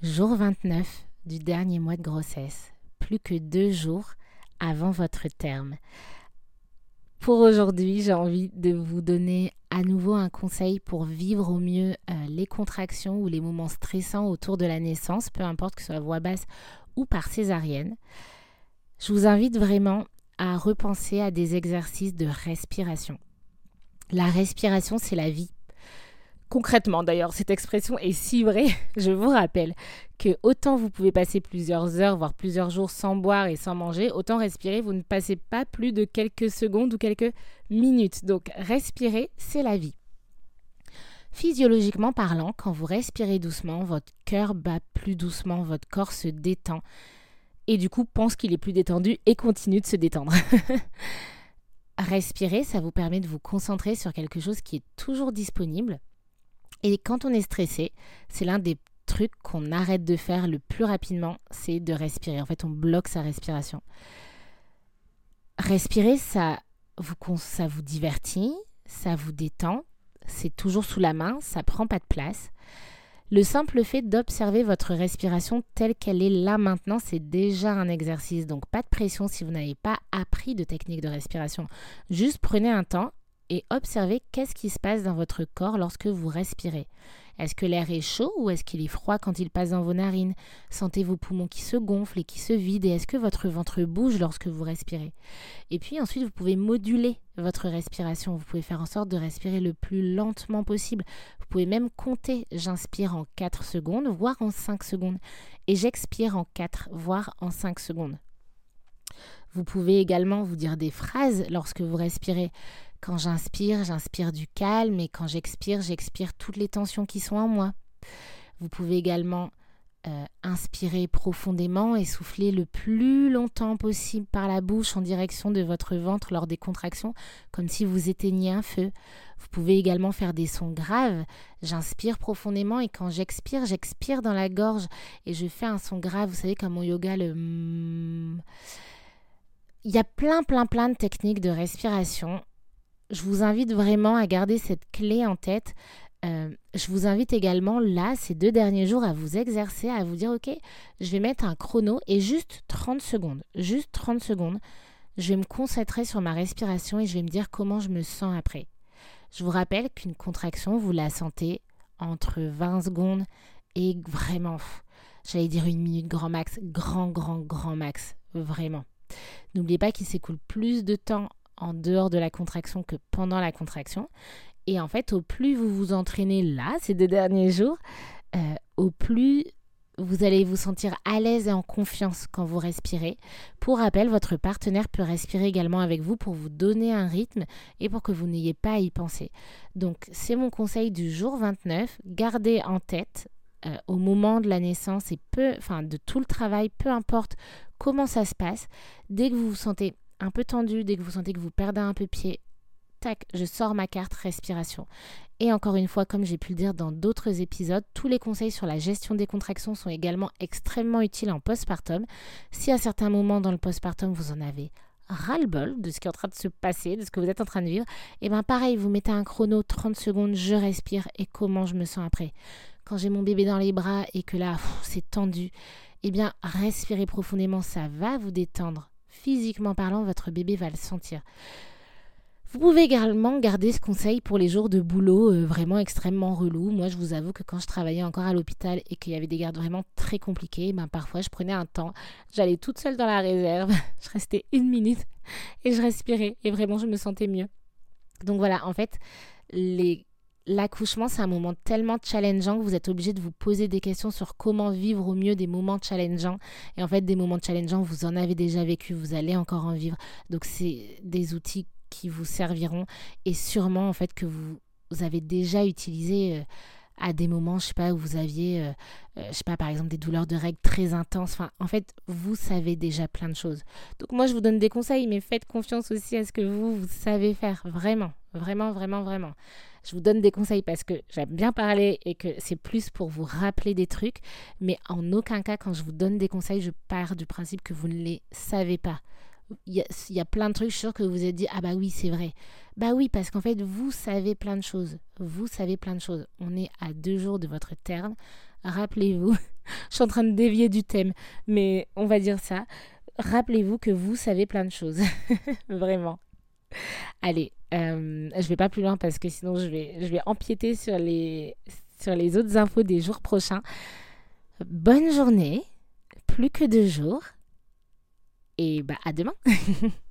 Jour 29 du dernier mois de grossesse. Plus que deux jours avant votre terme. Pour aujourd'hui, j'ai envie de vous donner à nouveau un conseil pour vivre au mieux euh, les contractions ou les moments stressants autour de la naissance, peu importe que ce soit voix basse ou par césarienne. Je vous invite vraiment à repenser à des exercices de respiration. La respiration, c'est la vie. Concrètement, d'ailleurs, cette expression est si vraie. Je vous rappelle que autant vous pouvez passer plusieurs heures, voire plusieurs jours sans boire et sans manger, autant respirer, vous ne passez pas plus de quelques secondes ou quelques minutes. Donc, respirer, c'est la vie. Physiologiquement parlant, quand vous respirez doucement, votre cœur bat plus doucement, votre corps se détend et du coup pense qu'il est plus détendu et continue de se détendre. Respirer, ça vous permet de vous concentrer sur quelque chose qui est toujours disponible et quand on est stressé, c'est l'un des trucs qu'on arrête de faire le plus rapidement, c'est de respirer. En fait, on bloque sa respiration. Respirer, ça vous, divertit, ça vous détend, c'est toujours sous la main, ça prend pas de place. Le simple fait d'observer votre respiration telle qu'elle est là maintenant, c'est déjà un exercice. Donc pas de pression si vous n'avez pas appris de technique de respiration. Juste prenez un temps et observez qu'est-ce qui se passe dans votre corps lorsque vous respirez. Est-ce que l'air est chaud ou est-ce qu'il est froid quand il passe dans vos narines? Sentez vos poumons qui se gonflent et qui se vident et est-ce que votre ventre bouge lorsque vous respirez? Et puis ensuite, vous pouvez moduler votre respiration. Vous pouvez faire en sorte de respirer le plus lentement possible. Vous pouvez même compter. J'inspire en 4 secondes, voire en 5 secondes. Et j'expire en 4, voire en 5 secondes. Vous pouvez également vous dire des phrases lorsque vous respirez. Quand j'inspire, j'inspire du calme et quand j'expire, j'expire toutes les tensions qui sont en moi. Vous pouvez également euh, inspirer profondément et souffler le plus longtemps possible par la bouche en direction de votre ventre lors des contractions, comme si vous éteigniez un feu. Vous pouvez également faire des sons graves. J'inspire profondément et quand j'expire, j'expire dans la gorge et je fais un son grave. Vous savez, comme au yoga, le... Il y a plein, plein, plein de techniques de respiration je vous invite vraiment à garder cette clé en tête. Euh, je vous invite également là, ces deux derniers jours, à vous exercer, à vous dire, ok, je vais mettre un chrono et juste 30 secondes, juste 30 secondes, je vais me concentrer sur ma respiration et je vais me dire comment je me sens après. Je vous rappelle qu'une contraction, vous la sentez entre 20 secondes et vraiment, j'allais dire une minute grand max, grand, grand, grand max, vraiment. N'oubliez pas qu'il s'écoule plus de temps en dehors de la contraction que pendant la contraction. Et en fait, au plus vous vous entraînez là, ces deux derniers jours, euh, au plus vous allez vous sentir à l'aise et en confiance quand vous respirez. Pour rappel, votre partenaire peut respirer également avec vous pour vous donner un rythme et pour que vous n'ayez pas à y penser. Donc, c'est mon conseil du jour 29. Gardez en tête euh, au moment de la naissance et peu, enfin de tout le travail, peu importe comment ça se passe, dès que vous vous sentez un peu tendu, dès que vous sentez que vous perdez un peu pied, tac, je sors ma carte respiration. Et encore une fois, comme j'ai pu le dire dans d'autres épisodes, tous les conseils sur la gestion des contractions sont également extrêmement utiles en postpartum. Si à certains moments dans le postpartum vous en avez ras-le-bol de ce qui est en train de se passer, de ce que vous êtes en train de vivre, et eh bien pareil, vous mettez un chrono 30 secondes, je respire et comment je me sens après. Quand j'ai mon bébé dans les bras et que là, c'est tendu, eh bien respirez profondément, ça va vous détendre physiquement parlant, votre bébé va le sentir. Vous pouvez également garder ce conseil pour les jours de boulot euh, vraiment extrêmement relous. Moi, je vous avoue que quand je travaillais encore à l'hôpital et qu'il y avait des gardes vraiment très compliqués, ben parfois je prenais un temps, j'allais toute seule dans la réserve, je restais une minute et je respirais et vraiment je me sentais mieux. Donc voilà, en fait, les l'accouchement, c'est un moment tellement challengeant que vous êtes obligé de vous poser des questions sur comment vivre au mieux des moments challengeants. Et en fait, des moments challengeants, vous en avez déjà vécu, vous allez encore en vivre. Donc, c'est des outils qui vous serviront et sûrement, en fait, que vous, avez déjà utilisé. Euh, à des moments, je sais pas, où vous aviez, euh, euh, je sais pas, par exemple, des douleurs de règles très intenses. Enfin, en fait, vous savez déjà plein de choses. Donc moi, je vous donne des conseils, mais faites confiance aussi à ce que vous, vous savez faire. Vraiment, vraiment, vraiment, vraiment. Je vous donne des conseils parce que j'aime bien parler et que c'est plus pour vous rappeler des trucs, mais en aucun cas, quand je vous donne des conseils, je pars du principe que vous ne les savez pas. Il y, a, plein de trucs, je suis sûre que vous vous êtes dit, ah bah oui, c'est vrai. Bah oui, parce qu'en fait, vous savez plein de choses. Vous savez plein de choses. On est à deux jours de votre terme. Rappelez-vous, Je suis en train de dévier du thème, mais on va dire ça. Rappelez-vous que vous savez plein de choses. Vraiment. Allez, euh, je vais pas plus loin parce que sinon je vais, je vais empiéter sur les, sur les autres infos des jours prochains. Bonne journée, plus que deux jours, et bah à demain